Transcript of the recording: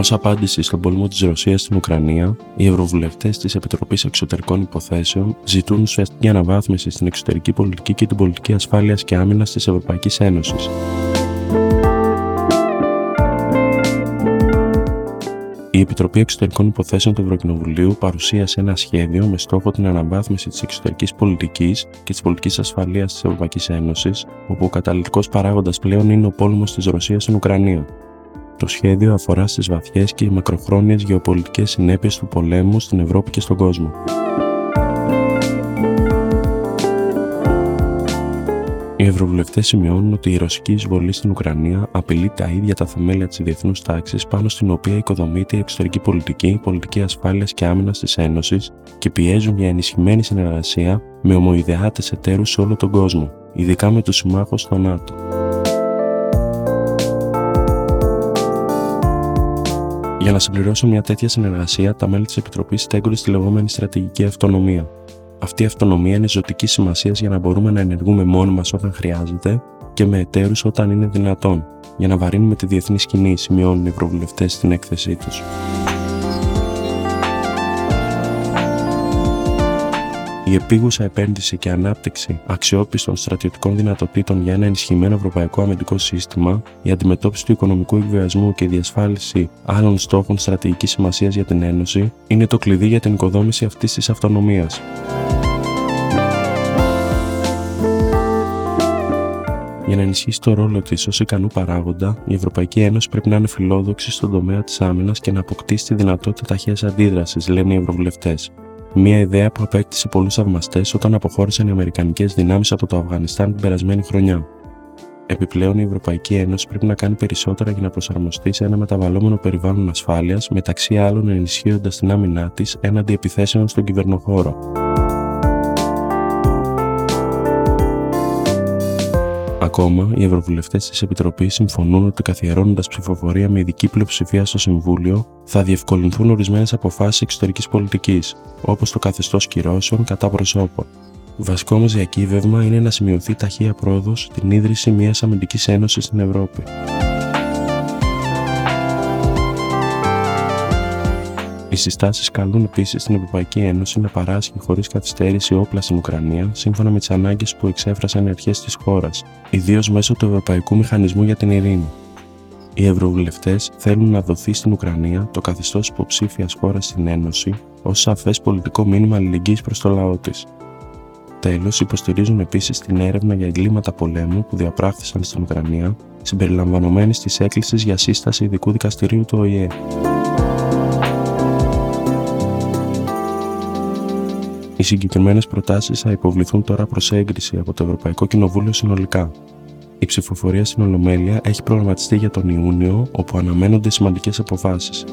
Ω απάντηση στον πόλεμο της Ρωσίας στην Ουκρανία, οι ευρωβουλευτές της Επιτροπής Εξωτερικών Υποθέσεων ζητούν ουσιαστική αναβάθμιση στην εξωτερική πολιτική και την πολιτική ασφάλειας και άμυνας της Ευρωπαϊκής Ένωσης. Η Επιτροπή Εξωτερικών Υποθέσεων του Ευρωκοινοβουλίου παρουσίασε ένα σχέδιο με στόχο την αναβάθμιση της εξωτερικής πολιτικής και της πολιτικής ασφαλείας της Ευρωπαϊκής Ένωσης, όπου ο καταλητικό παράγοντας πλέον είναι ο πόλεμος της Ρωσίας στην Ουκρανία. Το σχέδιο αφορά στις βαθιές και μακροχρόνιες γεωπολιτικές συνέπειες του πολέμου στην Ευρώπη και στον κόσμο. Οι Ευρωβουλευτές σημειώνουν ότι η ρωσική εισβολή στην Ουκρανία απειλεί τα ίδια τα θεμέλια της διεθνούς τάξης πάνω στην οποία οικοδομείται η εξωτερική πολιτική, η πολιτική ασφάλειας και άμυνας της Ένωσης και πιέζουν για ενισχυμένη συνεργασία με ομοειδεάτες εταίρους σε όλο τον κόσμο, ειδικά με τους συμμάχους στο ΝΑΤΟ. Για να συμπληρώσουν μια τέτοια συνεργασία, τα μέλη της Επιτροπής στέκονται στη λεγόμενη στρατηγική αυτονομία. Αυτή η αυτονομία είναι ζωτική σημασίας για να μπορούμε να ενεργούμε μόνοι μας όταν χρειάζεται και με εταίρους όταν είναι δυνατόν, για να βαρύνουμε τη διεθνή σκηνή, σημειώνουν οι ευρωβουλευτές στην έκθεσή τους. Η επίγουσα επένδυση και ανάπτυξη αξιόπιστων στρατιωτικών δυνατοτήτων για ένα ενισχυμένο ευρωπαϊκό αμυντικό σύστημα, η αντιμετώπιση του οικονομικού εκβιασμού και η διασφάλιση άλλων στόχων στρατηγικής σημασίας για την Ένωση είναι το κλειδί για την οικοδόμηση αυτής της αυτονομίας. Για να ενισχύσει το ρόλο της ως ικανού παράγοντα, η Ευρωπαϊκή Ένωση πρέπει να είναι φιλόδοξη στον τομέα της άμυνας και να αποκτήσει τη δυνατότητα ταχείας αντίδρασης, λένε οι Ευρωβουλευτές. Μια ιδέα που απέκτησε πολλούς θαυμαστές όταν αποχώρησαν οι Αμερικανικές δυνάμεις από το Αφγανιστάν την περασμένη χρονιά. Επιπλέον, η Ευρωπαϊκή Ένωση πρέπει να κάνει περισσότερα για να προσαρμοστεί σε ένα μεταβαλλόμενο περιβάλλον ασφάλειας, μεταξύ άλλων ενισχύοντας την άμυνά της έναντι επιθέσεων στον κυβερνοχώρο. Ακόμα, οι ευρωβουλευτές της Επιτροπής συμφωνούν ότι καθιερώνοντας ψηφοφορία με ειδική πλειοψηφία στο Συμβούλιο, θα διευκολυνθούν ορισμένες αποφάσεις εξωτερικής πολιτικής, όπως το καθεστώς κυρώσεων κατά προσώπων. Βασικό όμω διακύβευμα είναι να σημειωθεί ταχεία πρόοδος στην ίδρυση μιας αμυντικής ένωσης στην Ευρώπη. Συστάσεις καλούν επίσης την Ευρωπαϊκή Ένωση να παράσχει χωρίς καθυστέρηση όπλα στην Ουκρανία σύμφωνα με τις ανάγκες που εξέφρασαν οι αρχές της χώρας, ιδίως μέσω του Ευρωπαϊκού Μηχανισμού για την Ειρήνη. Οι Ευρωβουλευτές θέλουν να δοθεί στην Ουκρανία το καθεστώς υποψήφιας χώρας στην Ένωση ως σαφές πολιτικό μήνυμα αλληλεγγύης προς το λαό της. Τέλος, υποστηρίζουν επίσης την έρευνα για εγκλήματα πολέμου που διαπράχθησαν στην Ουκρανία, συμπεριλαμβανομένης της έκκλησης για σύσταση ειδικού δικαστηρίου του ΟΗΕ. Οι συγκεκριμένες προτάσεις θα υποβληθούν τώρα προς έγκριση από το Ευρωπαϊκό Κοινοβούλιο συνολικά. Η ψηφοφορία στην Ολομέλεια έχει προγραμματιστεί για τον Ιούνιο, όπου αναμένονται σημαντικές αποφάσεις.